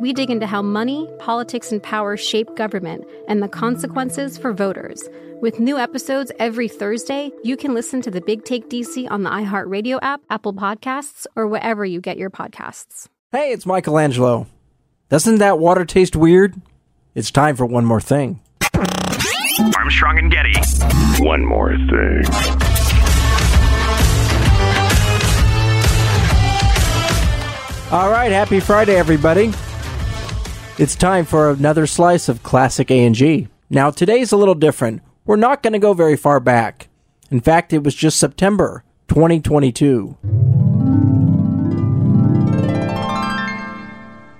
we dig into how money, politics, and power shape government and the consequences for voters. With new episodes every Thursday, you can listen to the Big Take DC on the iHeartRadio app, Apple Podcasts, or wherever you get your podcasts. Hey, it's Michelangelo. Doesn't that water taste weird? It's time for one more thing. Armstrong and Getty. One more thing. All right, happy Friday, everybody. It's time for another slice of classic A&G. Now, today's a little different. We're not going to go very far back. In fact, it was just September 2022.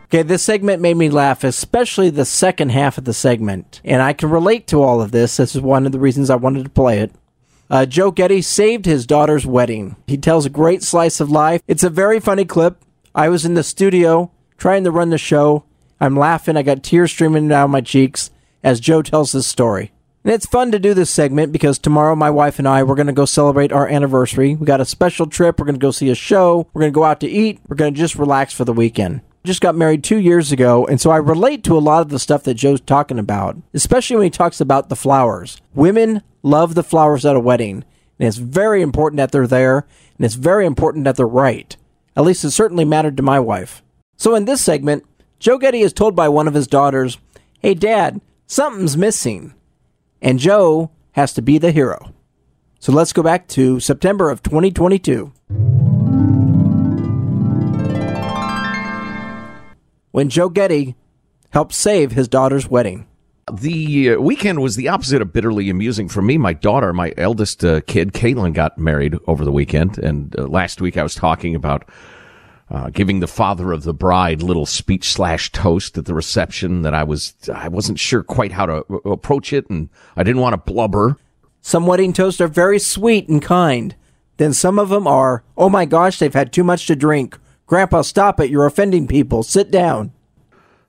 Okay, this segment made me laugh, especially the second half of the segment. And I can relate to all of this. This is one of the reasons I wanted to play it. Uh, Joe Getty saved his daughter's wedding. He tells a great slice of life. It's a very funny clip. I was in the studio trying to run the show, I'm laughing. I got tears streaming down my cheeks as Joe tells this story. And it's fun to do this segment because tomorrow my wife and I we're going to go celebrate our anniversary. We got a special trip. We're going to go see a show. We're going to go out to eat. We're going to just relax for the weekend. Just got married 2 years ago and so I relate to a lot of the stuff that Joe's talking about, especially when he talks about the flowers. Women love the flowers at a wedding, and it's very important that they're there, and it's very important that they're right. At least it certainly mattered to my wife. So in this segment, Joe Getty is told by one of his daughters, Hey, Dad, something's missing. And Joe has to be the hero. So let's go back to September of 2022. When Joe Getty helped save his daughter's wedding. The uh, weekend was the opposite of bitterly amusing for me. My daughter, my eldest uh, kid, Caitlin, got married over the weekend. And uh, last week I was talking about uh, giving the father of the bride little speech slash toast at the reception that I was I wasn't sure quite how to approach it, and I didn't want to blubber. Some wedding toasts are very sweet and kind. Then some of them are, oh my gosh, they've had too much to drink. Grandpa, stop it! You're offending people. Sit down.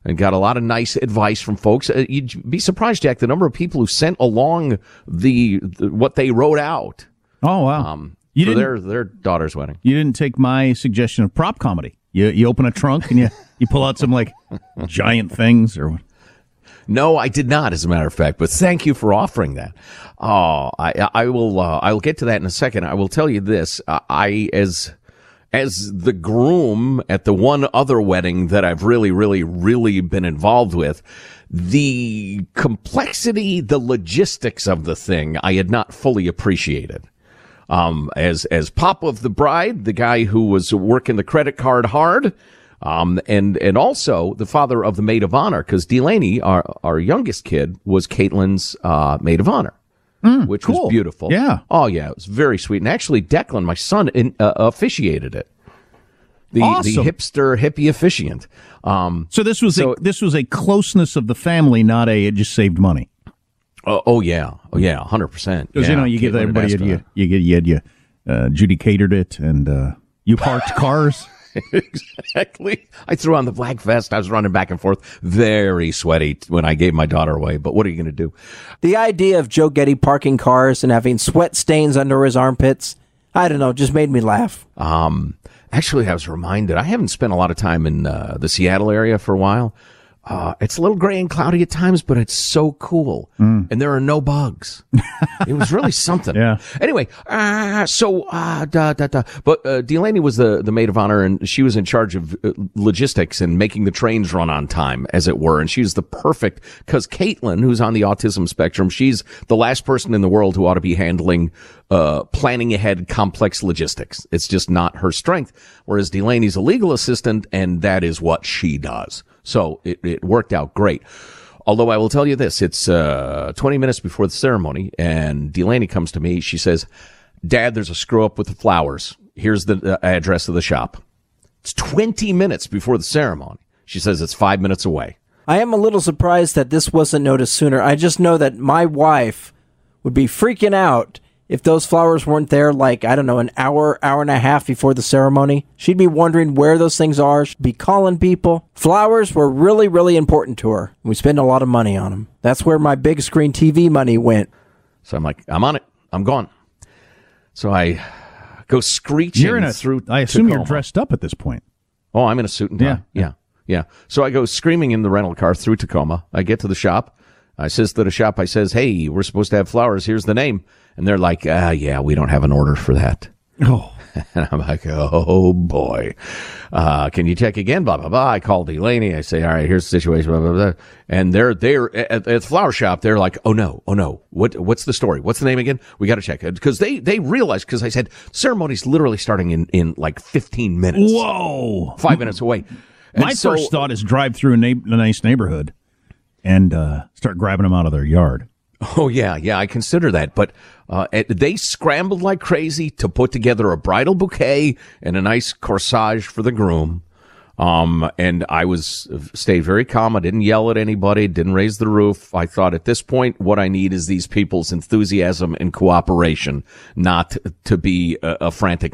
And got a lot of nice advice from folks. Uh, you'd be surprised, Jack, the number of people who sent along the, the what they wrote out. Oh wow! Um, you for their their daughter's wedding. You didn't take my suggestion of prop comedy. You you open a trunk and you you pull out some like giant things or? No, I did not, as a matter of fact. But thank you for offering that. Oh, I I will uh, I will get to that in a second. I will tell you this: uh, I as as the groom at the one other wedding that I've really, really, really been involved with, the complexity, the logistics of the thing, I had not fully appreciated um, as as pop of the bride, the guy who was working the credit card hard, um, and and also the father of the maid of honor, because Delaney, our our youngest kid, was Caitlin's uh, maid of honor. Mm, which cool. was beautiful. Yeah. Oh yeah, it was very sweet. And actually, Declan, my son, in, uh, officiated it. The awesome. the hipster hippie officiant. Um, so this was so, a this was a closeness of the family, not a it just saved money. Oh, oh yeah, oh yeah, hundred percent. Because yeah. you know you give everybody you, you, you get you you uh, Judy catered it and uh, you parked cars. exactly. I threw on the black vest. I was running back and forth, very sweaty when I gave my daughter away. But what are you going to do? The idea of Joe Getty parking cars and having sweat stains under his armpits, I don't know, just made me laugh. Um, actually, I was reminded. I haven't spent a lot of time in uh, the Seattle area for a while. Uh, it's a little gray and cloudy at times, but it's so cool. And there are no bugs. it was really something. Yeah. Anyway, uh, so, uh, da, da, da. But, uh, Delaney was the, the maid of honor and she was in charge of uh, logistics and making the trains run on time, as it were. And she's the perfect, cause Caitlin, who's on the autism spectrum, she's the last person in the world who ought to be handling, uh, planning ahead complex logistics. It's just not her strength. Whereas Delaney's a legal assistant and that is what she does. So it, it worked out great. Although I will tell you this, it's uh, 20 minutes before the ceremony, and Delaney comes to me. She says, Dad, there's a screw up with the flowers. Here's the uh, address of the shop. It's 20 minutes before the ceremony. She says it's five minutes away. I am a little surprised that this wasn't noticed sooner. I just know that my wife would be freaking out if those flowers weren't there, like, I don't know, an hour, hour and a half before the ceremony. She'd be wondering where those things are. She'd be calling people. Flowers were really, really important to her. We spend a lot of money on them. That's where my big screen TV money went. So I'm like, I'm on it. I'm gone. So I go screeching You're in a through. I assume you're dressed up at this point. Oh, I'm in a suit and tie. Yeah. Yeah. yeah. So I go screaming in the rental car through Tacoma. I get to the shop. I says to the shop, I says, Hey, we're supposed to have flowers. Here's the name. And they're like, ah, yeah, we don't have an order for that. Oh, And I'm like, oh boy. Uh, can you check again? Blah, blah, blah. I call Delaney. I say, all right, here's the situation. Blah, blah, blah. And they're, they're at, at the flower shop. They're like, oh no, oh no. What, what's the story? What's the name again? We got to check it. Cause they, they realized, cause I said ceremony's literally starting in, in like 15 minutes, whoa! five minutes away. And My so- first thought is drive through a, na- a nice neighborhood and uh, start grabbing them out of their yard. Oh yeah, yeah, I consider that. But uh, they scrambled like crazy to put together a bridal bouquet and a nice corsage for the groom. Um, and I was stayed very calm. I didn't yell at anybody. Didn't raise the roof. I thought at this point, what I need is these people's enthusiasm and cooperation, not to be a, a frantic.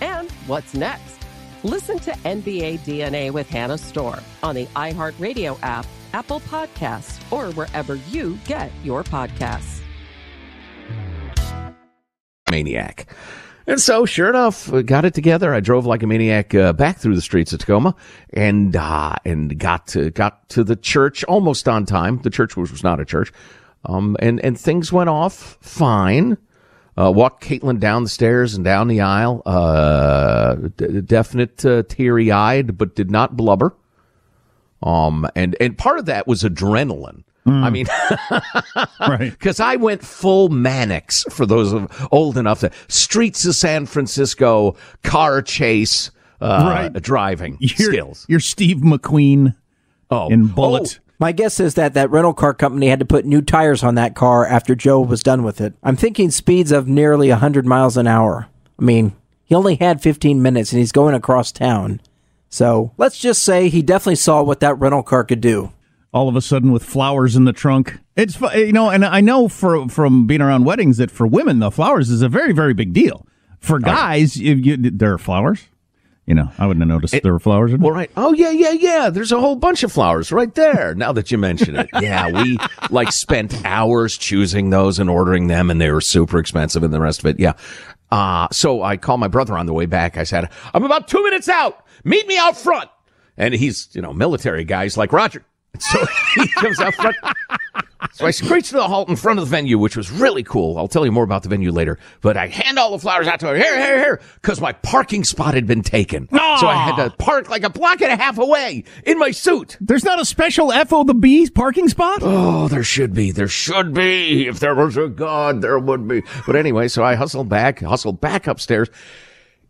And what's next? Listen to NBA DNA with Hannah Storm on the iHeartRadio app, Apple Podcasts, or wherever you get your podcasts. Maniac. And so, sure enough, got it together. I drove like a maniac uh, back through the streets of Tacoma, and uh, and got to got to the church almost on time. The church was, was not a church, um, and and things went off fine. Uh, walked Caitlin down the stairs and down the aisle. Uh, d- definite uh, teary eyed, but did not blubber. Um, and and part of that was adrenaline. I mean, right? Because I went full Mannix for those of old enough to streets of San Francisco, car chase, uh, Right. driving You're, skills. You're Steve McQueen Oh, in Bullitt. My guess is that that rental car company had to put new tires on that car after Joe was done with it. I'm thinking speeds of nearly 100 miles an hour. I mean, he only had 15 minutes and he's going across town. So let's just say he definitely saw what that rental car could do. all of a sudden with flowers in the trunk. It's you know, and I know for, from being around weddings that for women the flowers is a very very big deal. For oh. guys, if you, there are flowers. You know, I wouldn't have noticed there were flowers. In Well, right. Oh, yeah, yeah, yeah. There's a whole bunch of flowers right there. Now that you mention it. Yeah, we like spent hours choosing those and ordering them and they were super expensive and the rest of it. Yeah. Uh, so I called my brother on the way back. I said, I'm about two minutes out. Meet me out front. And he's, you know, military guy. He's like, Roger. So he comes out front. So I screeched to the halt in front of the venue, which was really cool. I'll tell you more about the venue later. But I hand all the flowers out to her. Here, here, here. Because my parking spot had been taken. So I had to park like a block and a half away in my suit. There's not a special FO the Bees parking spot? Oh, there should be. There should be. If there was a God, there would be. But anyway, so I hustled back, hustled back upstairs,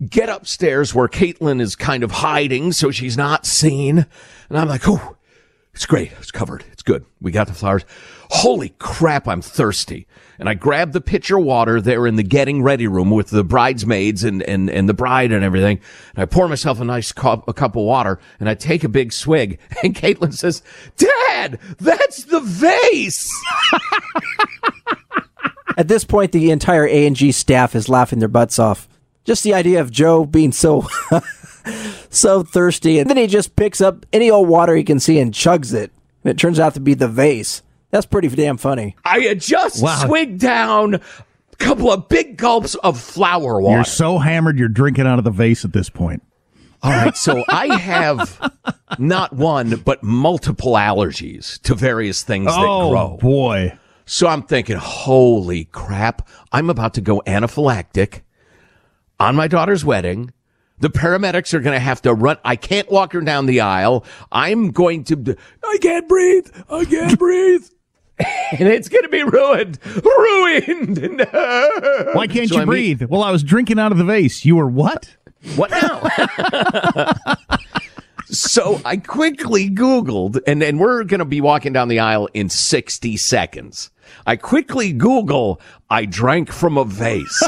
get upstairs where Caitlin is kind of hiding so she's not seen. And I'm like, oh, it's great. It's covered. It's good. We got the flowers. Holy crap, I'm thirsty. And I grabbed the pitcher of water there in the getting ready room with the bridesmaids and, and, and the bride and everything. And I pour myself a nice cup, a cup of water and I take a big swig. And Caitlin says, Dad, that's the vase. At this point, the entire A&G staff is laughing their butts off. Just the idea of Joe being so so thirsty, and then he just picks up any old water he can see and chugs it. And it turns out to be the vase. That's pretty damn funny. I had just Wow. swigged down a couple of big gulps of flower water. You're so hammered you're drinking out of the vase at this point. All right, so I have not one but multiple allergies to various things that oh grow. boy. So I'm thinking, holy crap, I'm about to go anaphylactic on my daughter's wedding. The paramedics are going to have to run. I can't walk her down the aisle. I'm going to, I can't breathe. I can't breathe. and it's going to be ruined. Ruined. Why can't So you I meet- breathe? well, I was drinking out of the vase. You were what? What now? so I quickly Googled, and, and we're going to be walking down the aisle in 60 seconds. I quickly Google, I drank from a vase.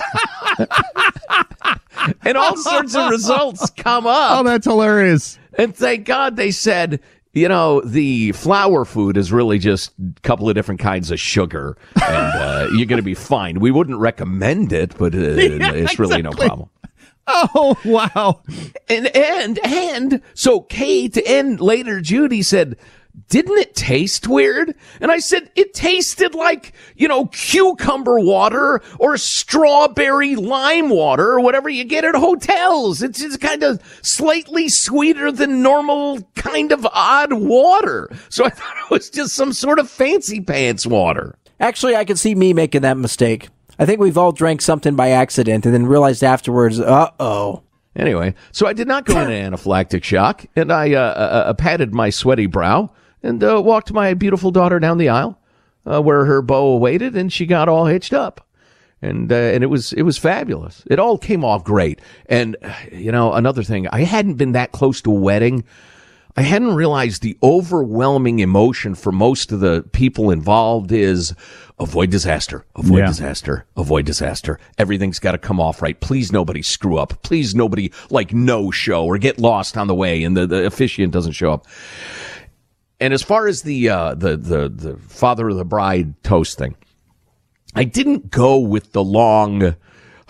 and all sorts of results come up. Oh, that's hilarious. And thank God they said, you know, the flower food is really just a couple of different kinds of sugar, and uh, you're going to be fine. We wouldn't recommend it, but uh, it's really no problem. Oh wow. And and and so Kate and later Judy said, "Didn't it taste weird?" And I said, "It tasted like you know cucumber water or strawberry lime water or whatever you get at hotels. It's just kind of slightly sweeter than normal, kind of odd water. So I thought it was just some sort of fancy pants water." Actually, I can see me making that mistake. I think we've all drank something by accident and then realized afterwards, uh oh. Anyway, so I did not go into anaphylactic shock, and I uh, uh, uh, patted my sweaty brow and uh, walked my beautiful daughter down the aisle, uh, where her beau awaited, and she got all hitched up, and uh, and it was it was fabulous. It all came off great, and uh, you know another thing, I hadn't been that close to a wedding. I hadn't realized the overwhelming emotion for most of the people involved is avoid disaster, avoid Yeah. disaster, avoid disaster. Everything's got to come off right. Please nobody screw up. Please nobody like no show or get lost on the way and the, the officiant doesn't show up. And as far as the, uh, the, the, the father of the bride toast thing, I didn't go with the long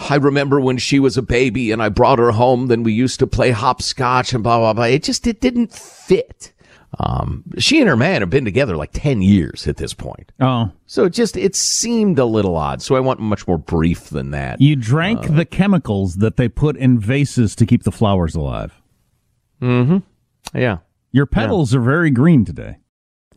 I remember when she was a baby and I brought her home, then we used to play hopscotch and blah, blah, blah. It just, it didn't fit. Um, she and her man have been together like 10 years at this point. Oh. So it just, it seemed a little odd. So I want much more brief than that. You drank uh, the chemicals that they put in vases to keep the flowers alive. Mm-hmm. Yeah. Your petals yeah. are very green today.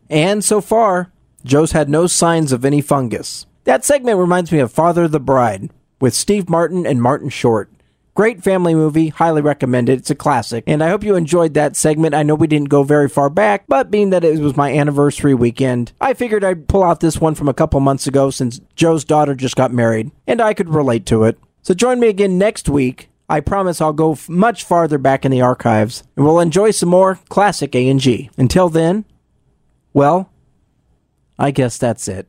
And so far, Joe's had no signs of any fungus. That segment reminds me of Father the Bride with Steve Martin and Martin Short. Great family movie, highly recommended. It's a classic. And I hope you enjoyed that segment. I know we didn't go very far back, but being that it was my anniversary weekend, I figured I'd pull out this one from a couple months ago since Joe's daughter just got married, and I could relate to it. So join me again next week. I promise I'll go f- much farther back in the archives, and we'll enjoy some more classic A&G. Until then, well, I guess that's it.